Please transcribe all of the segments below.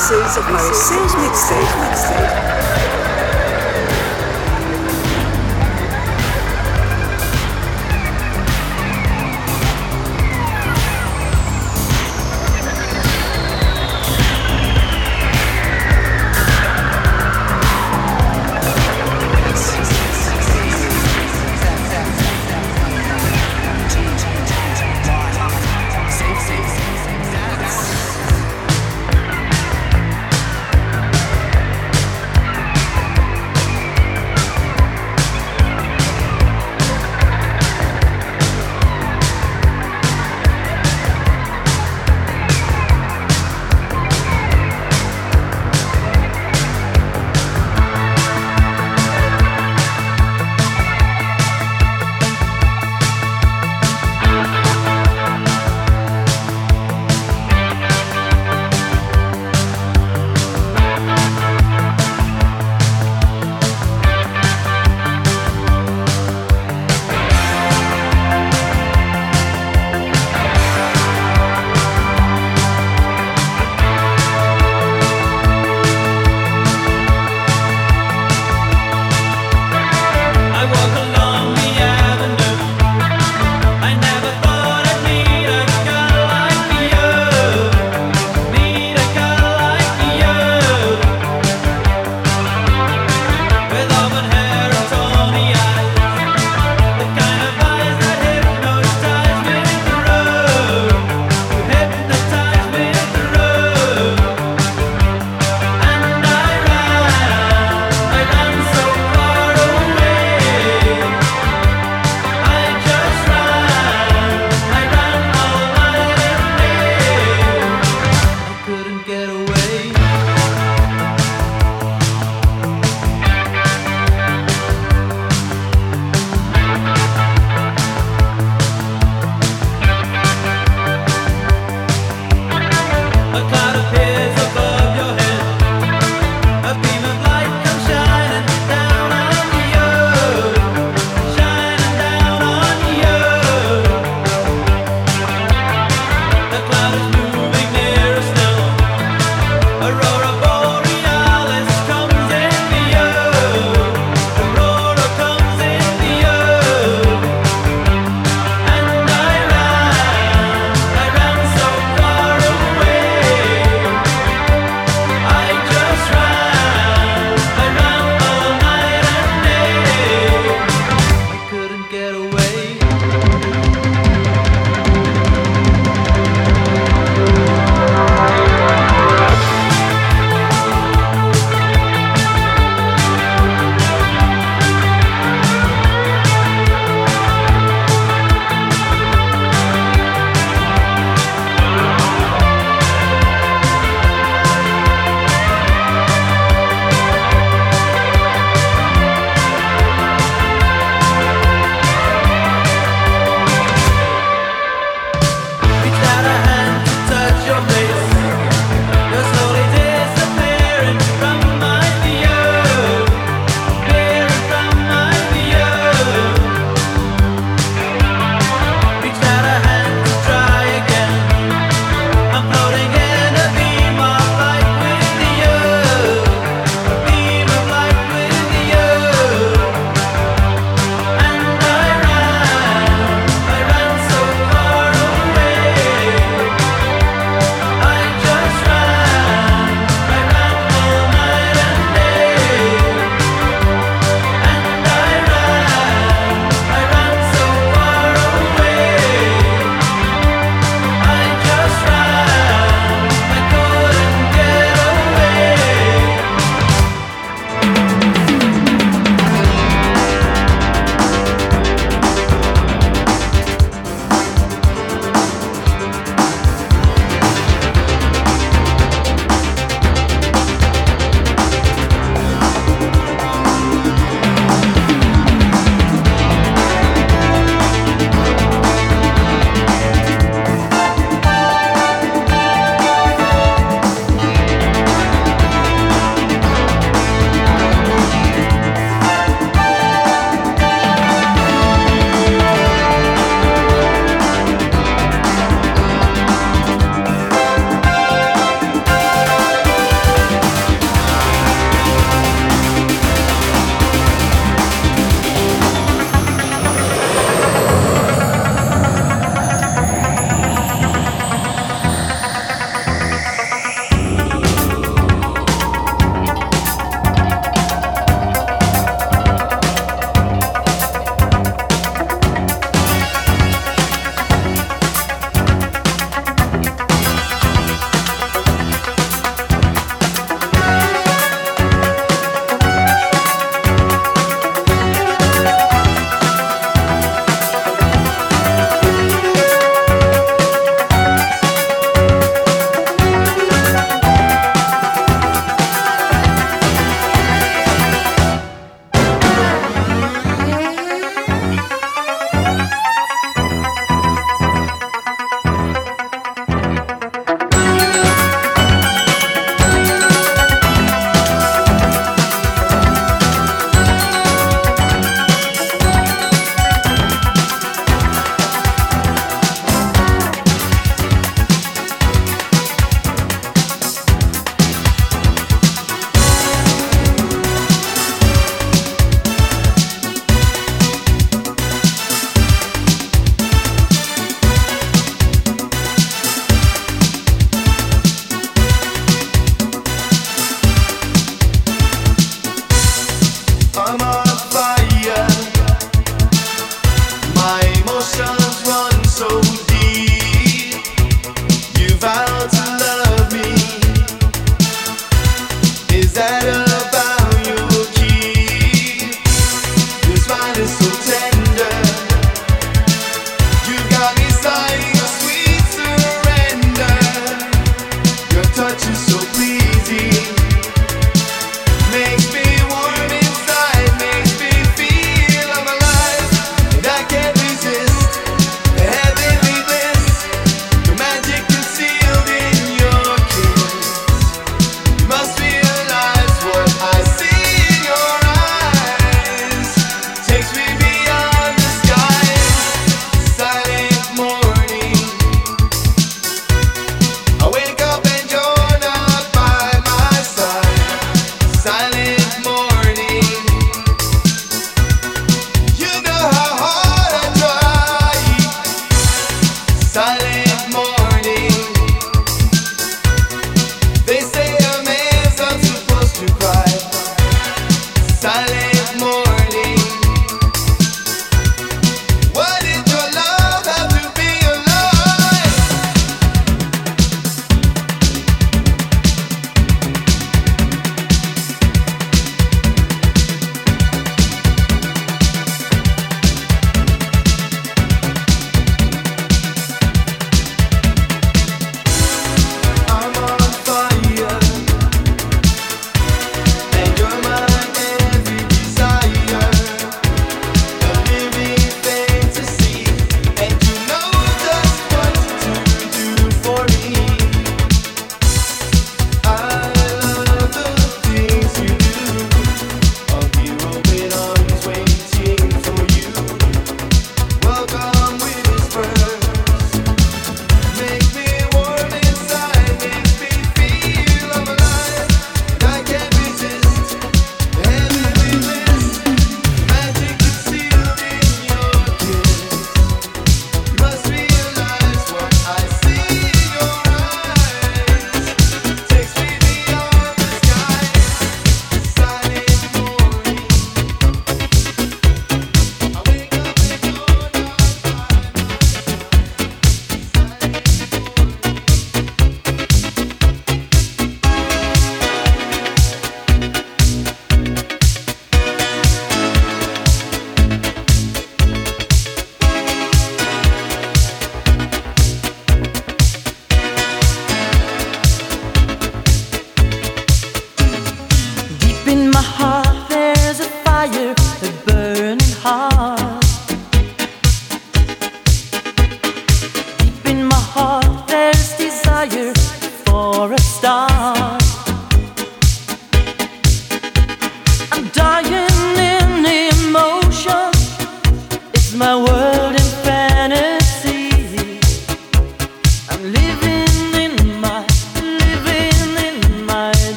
This is my sales mixtape. mixtape.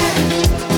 Bye.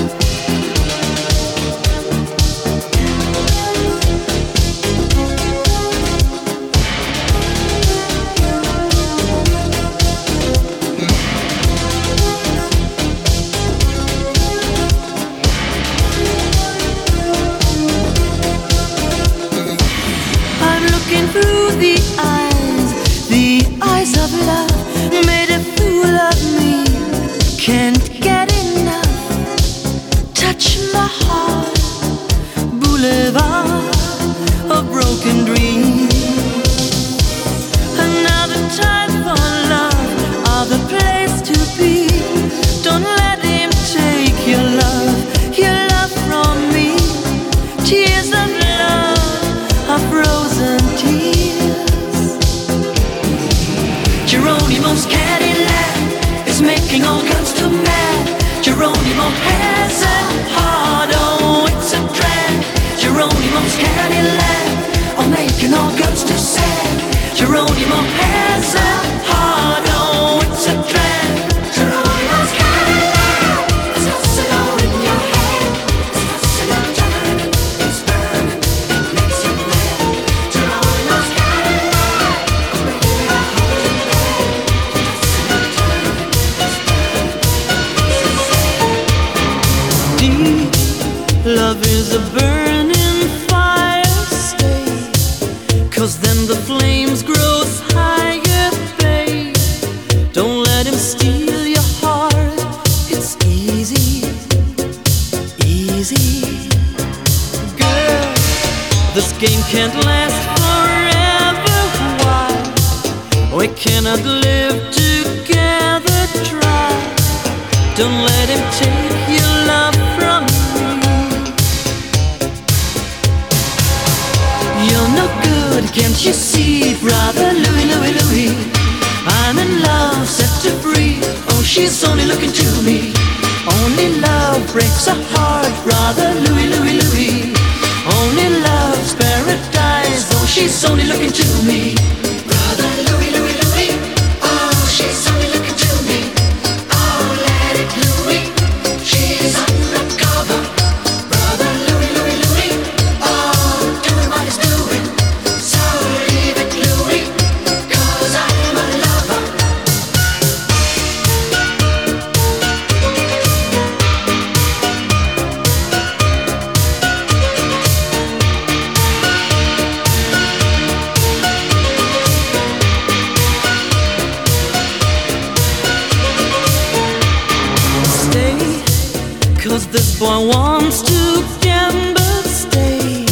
Cause this boy wants to gamble, stay.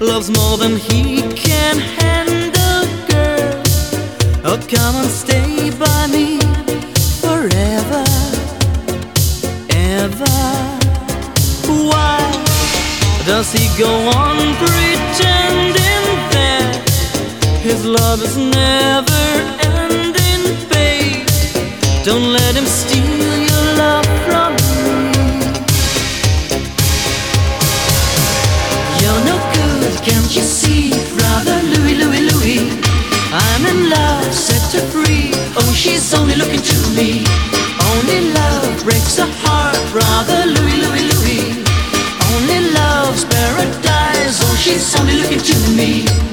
Loves more than he can handle, girl. Oh, come and stay by me forever, ever. Why does he go on pretending that his love is never ending, babe? Don't let him steal your love from You see, brother Louie, Louie, Louie? I'm in love, set her free. Oh, she's only looking to me. Only love breaks a heart, brother Louie, Louie, Louie. Only love's paradise. Oh, she's only looking to me.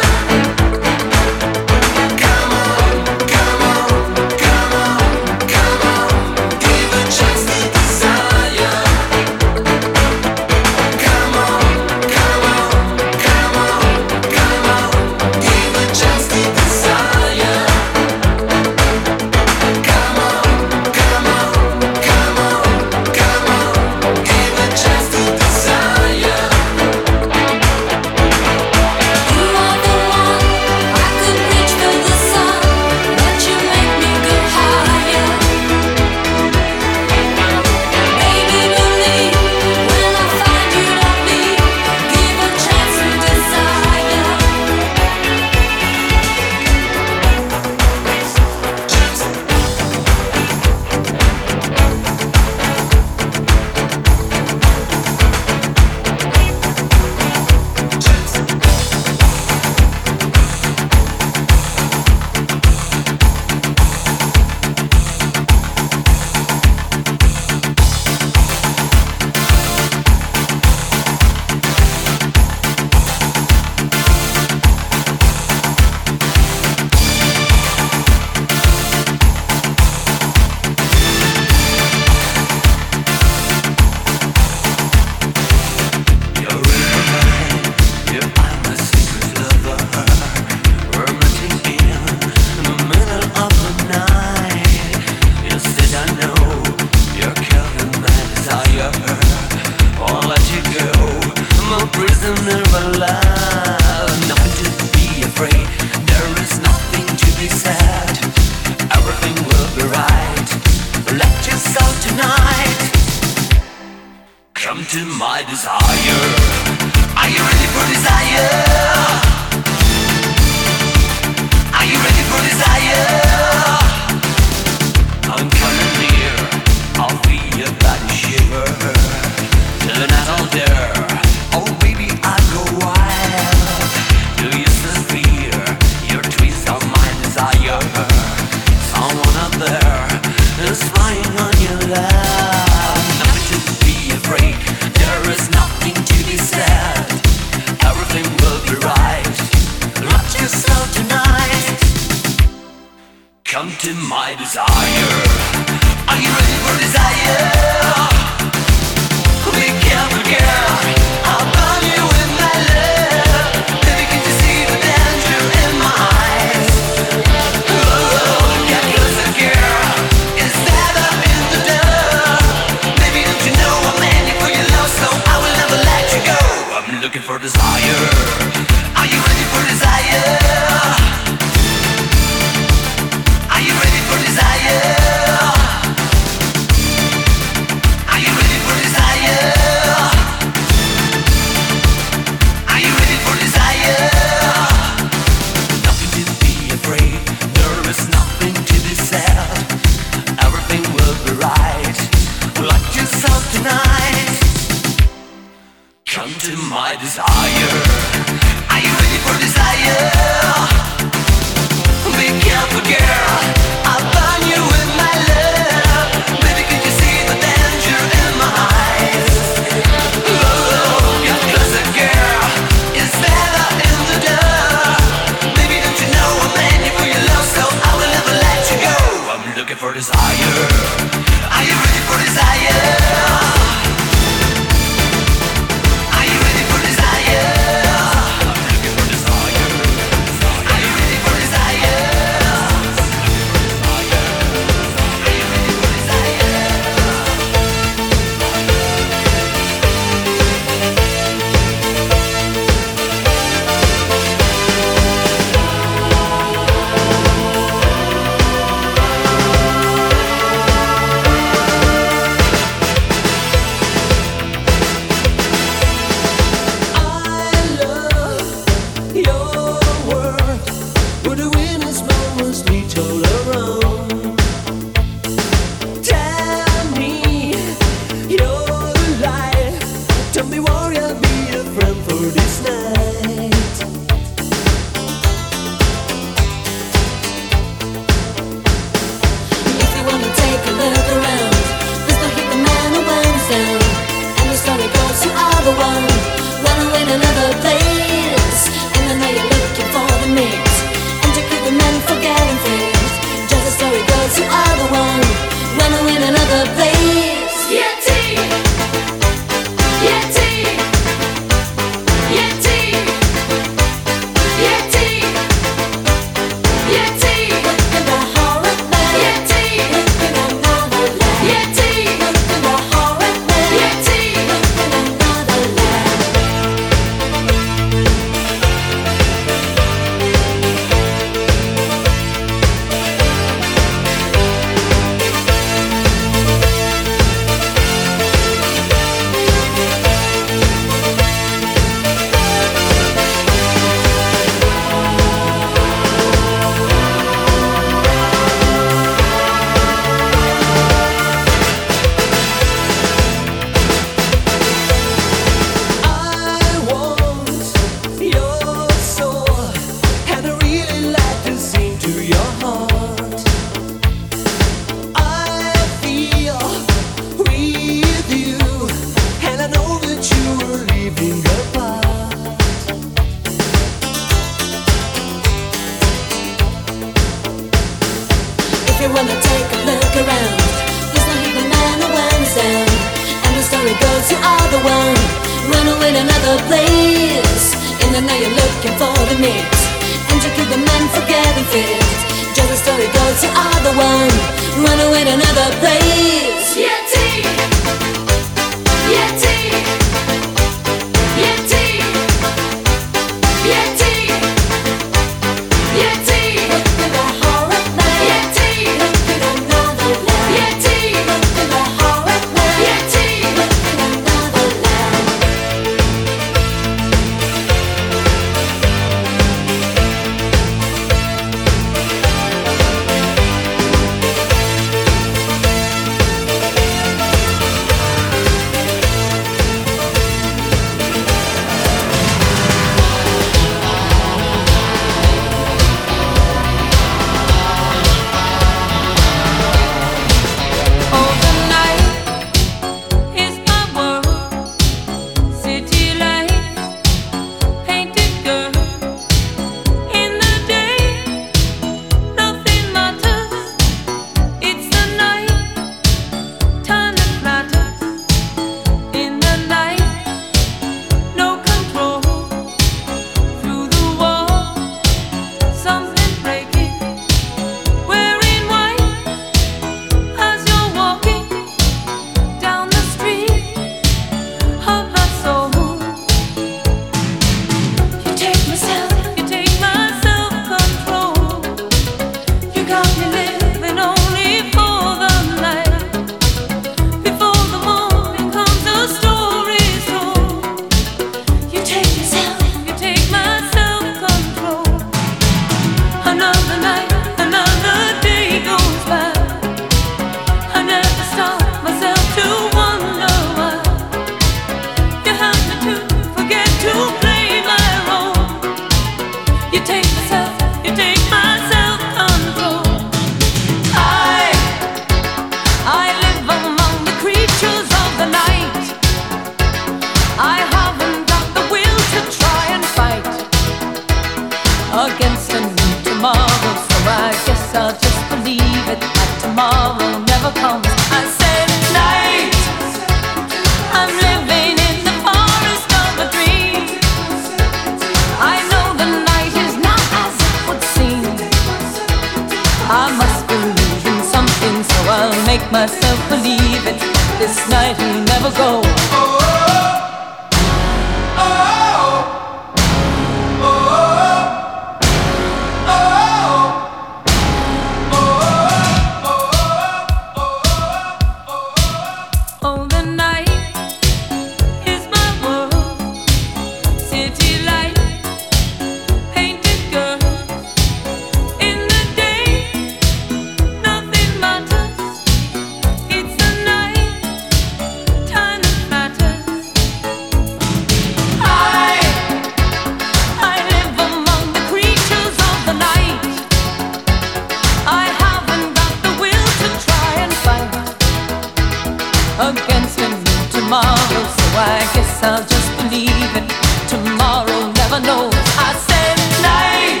Tomorrow never knows. I said night.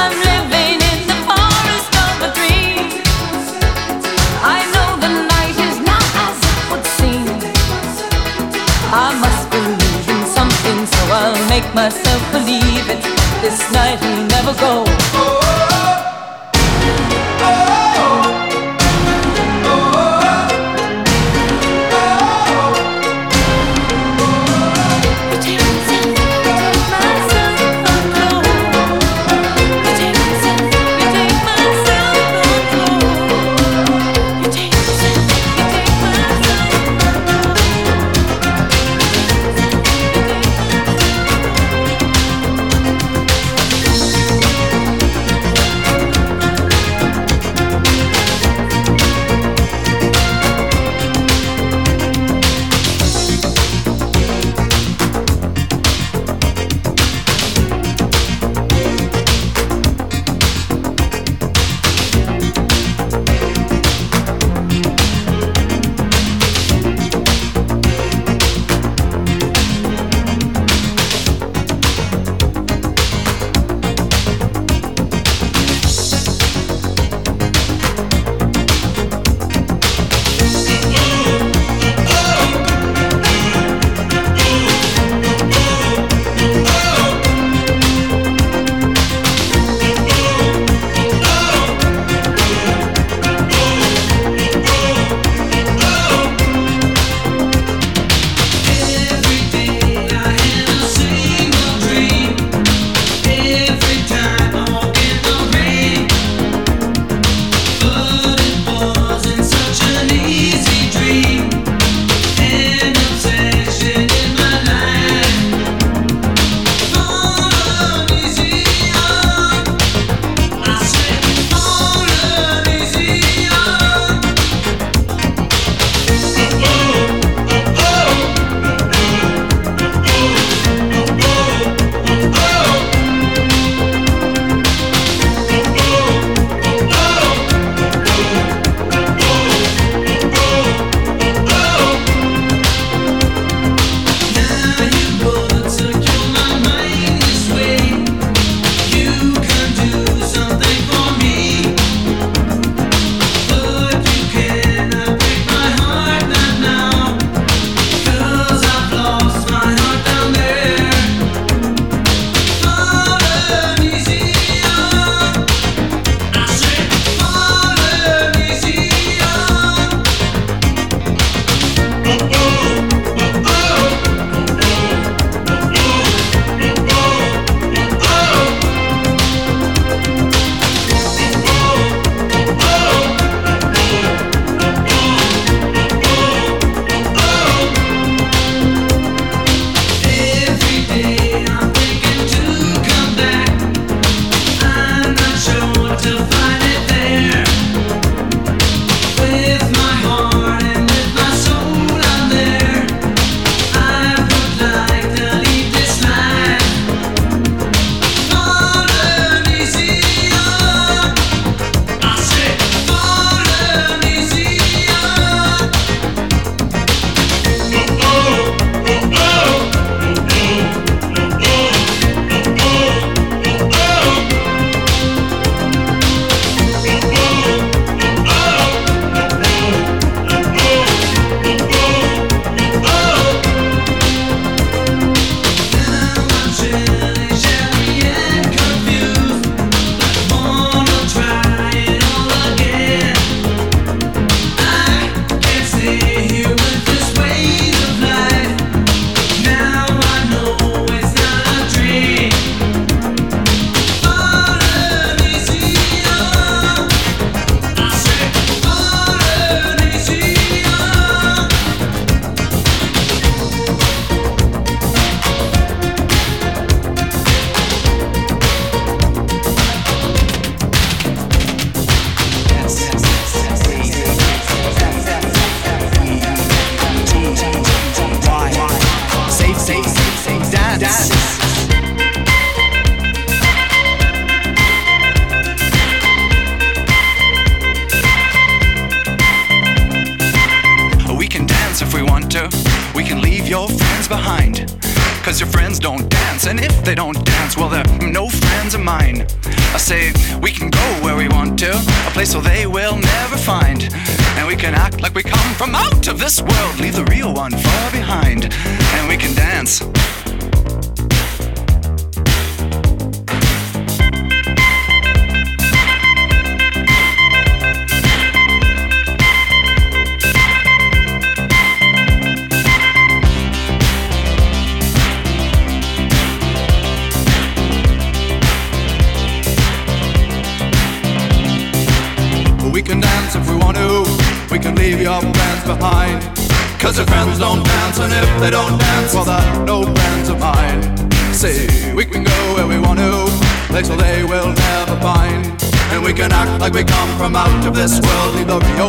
I'm living in the forest of a dream. I know the night is not as it would seem. I must believe in something, so I'll make myself believe it. This night will never go.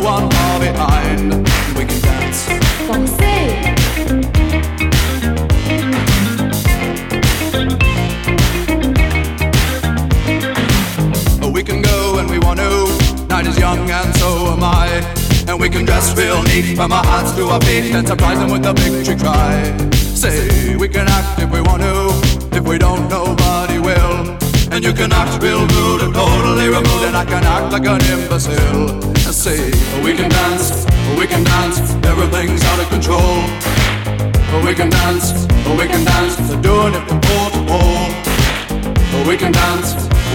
World, leave the real one far behind. And we can dance. We can go when we want to. Night is young and so am I. And we can dress real neat from our hearts to our feet and surprise them with a victory cry. Say we can act if we want to. If we don't, nobody will. And you can act real rude and totally removed, and I can act like an imbecile. Say we can dance, we can dance. Everything's out of control. We can dance, we can dance. Doing it from pole to pole. We can dance,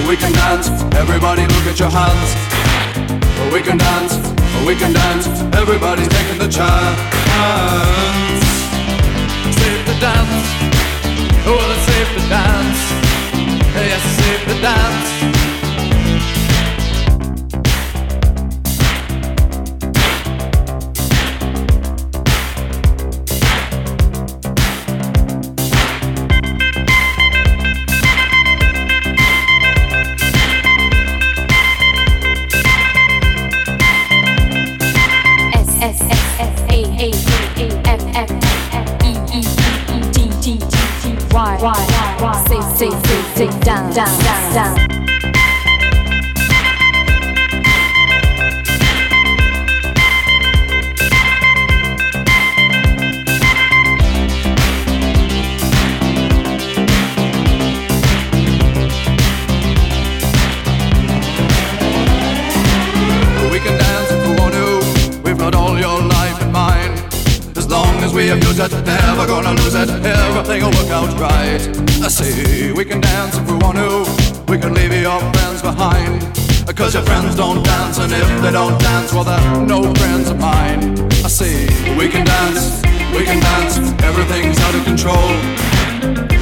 we can dance. Everybody look at your hands. We can dance, we can dance. Everybody's taking the chance. safe to dance. Oh, well, it's safe to dance. Yes, it's safe to dance. As long as we abuse it, never gonna lose it. Everything will work out right. I say we can Cause your friends don't dance, and if they don't dance, well, they're no friends of mine. I say we can dance, we can dance. Everything's out of control.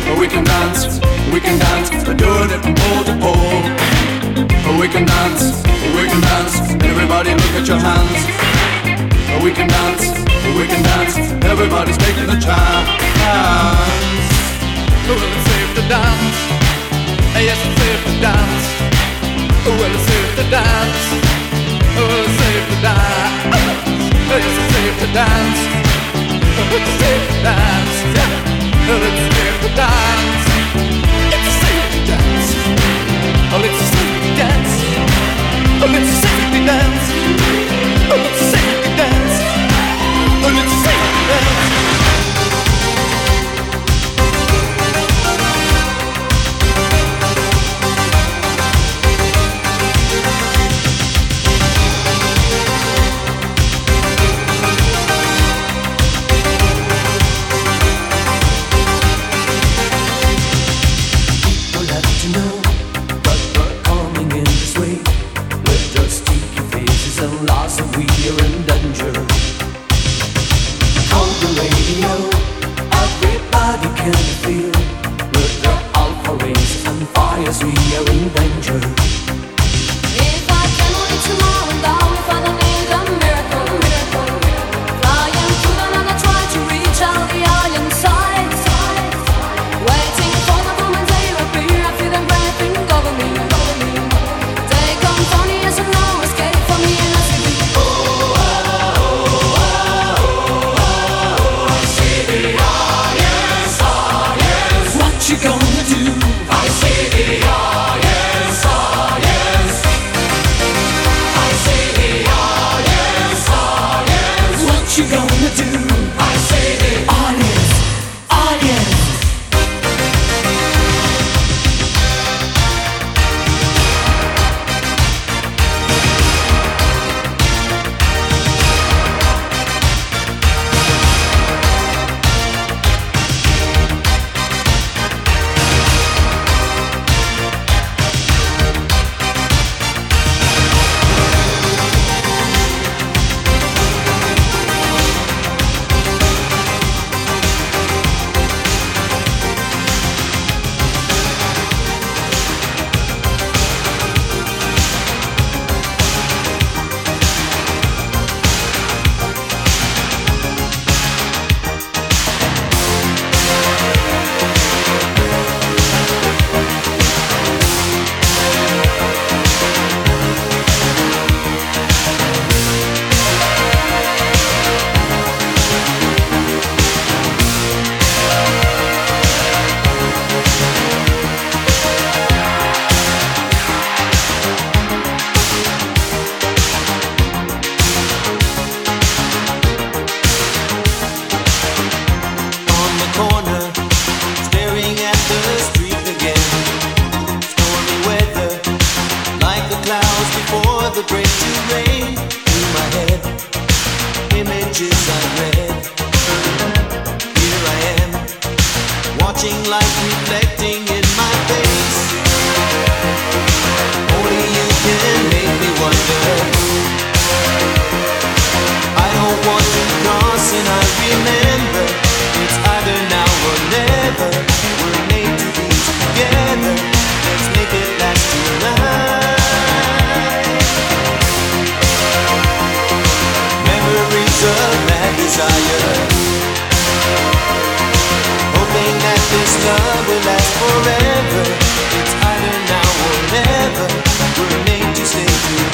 But We can dance, we can dance. We're doing it from pole to pole. But We can dance, we can dance. Everybody look at your hands. But we can dance, we can dance. Everybody's taking the chance. Well, it's safe to dance. Yes, it's safe to dance. Oh, well, oh, it's safe to dance. It's dance. It's dance. It's safe to dance. Well, it's dance. It's dance. Oh, it's dance. Oh, it's dance. Oh, it's dance. Oh, it's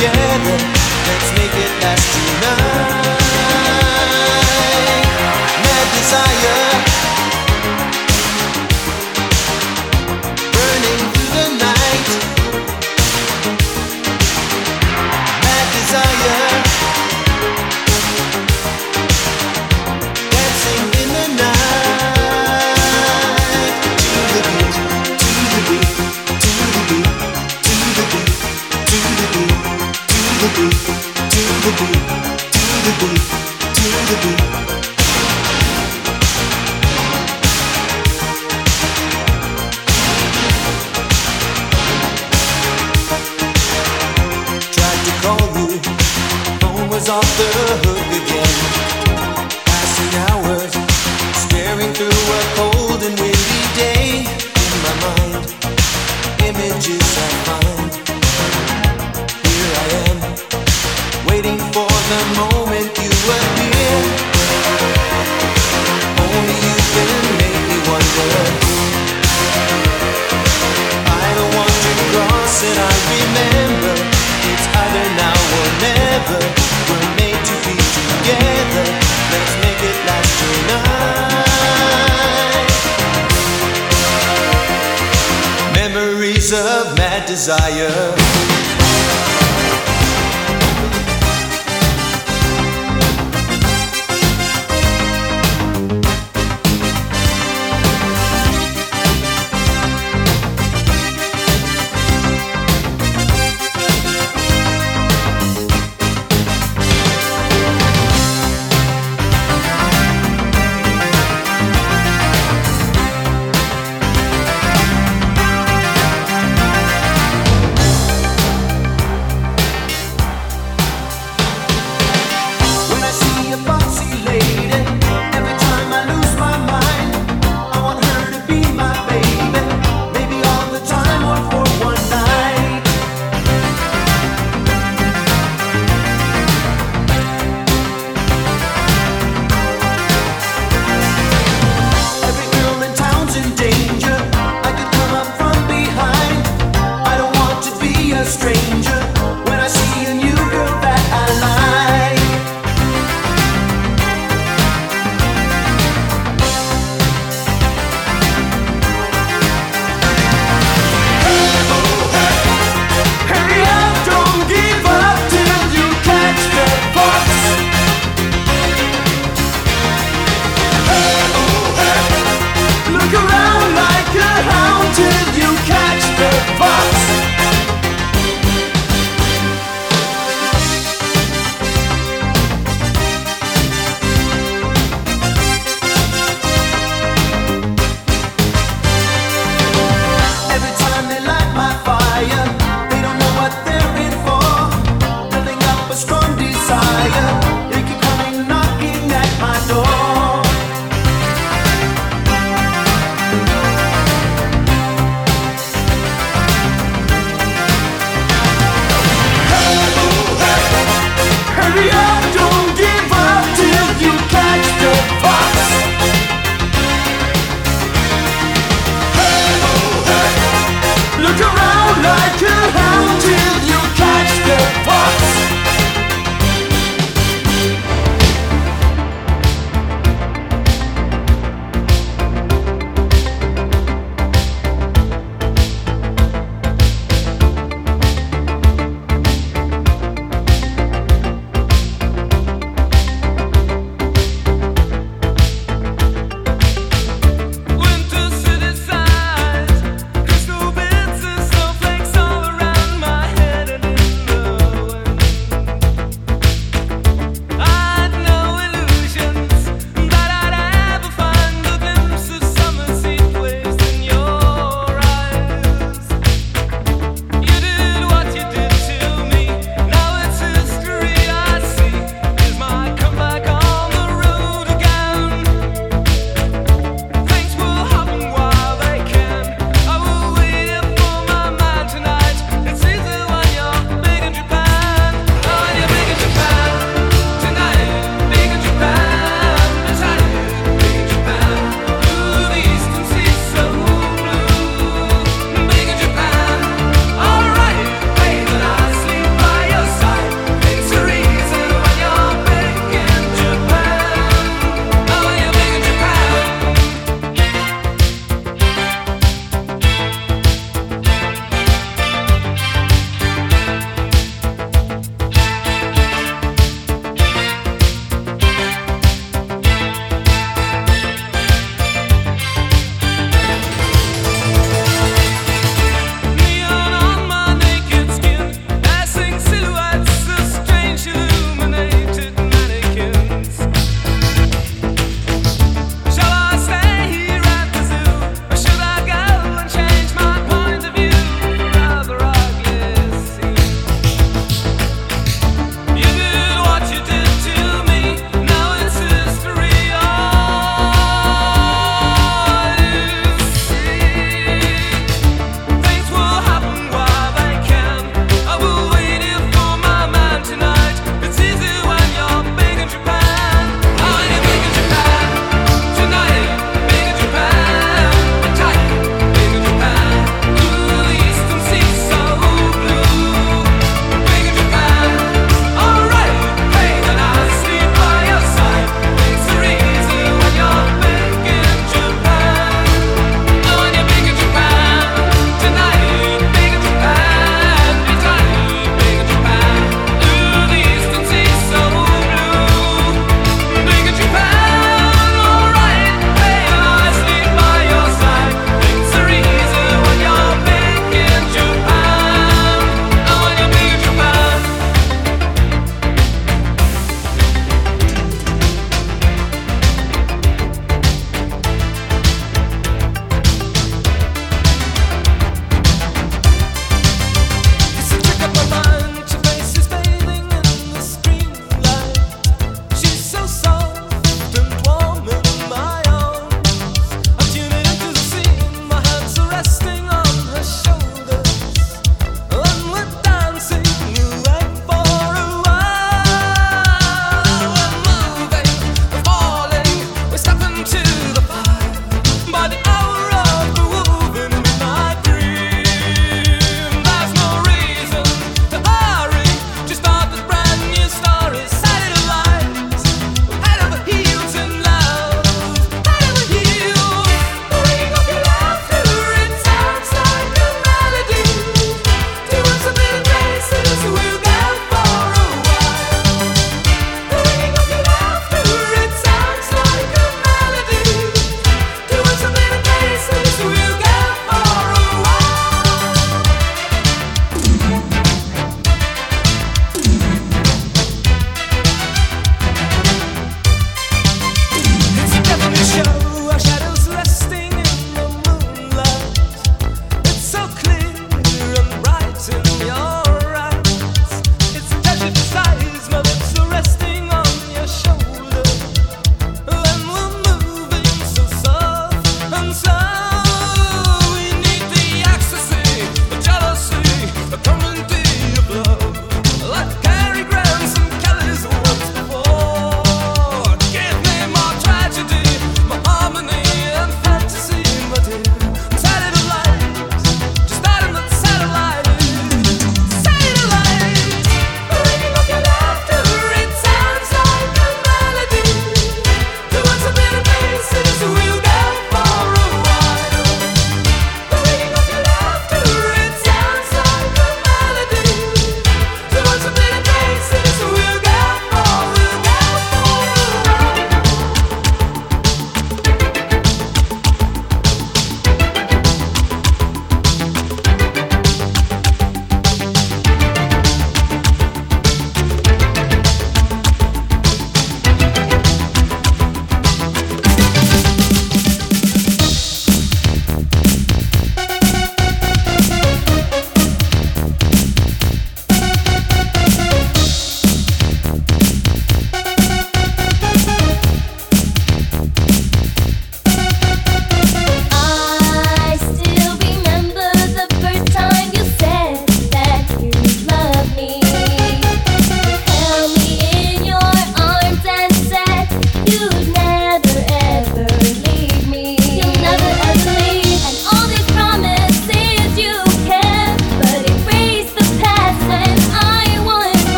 together. Let's make it last tonight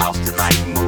house tonight.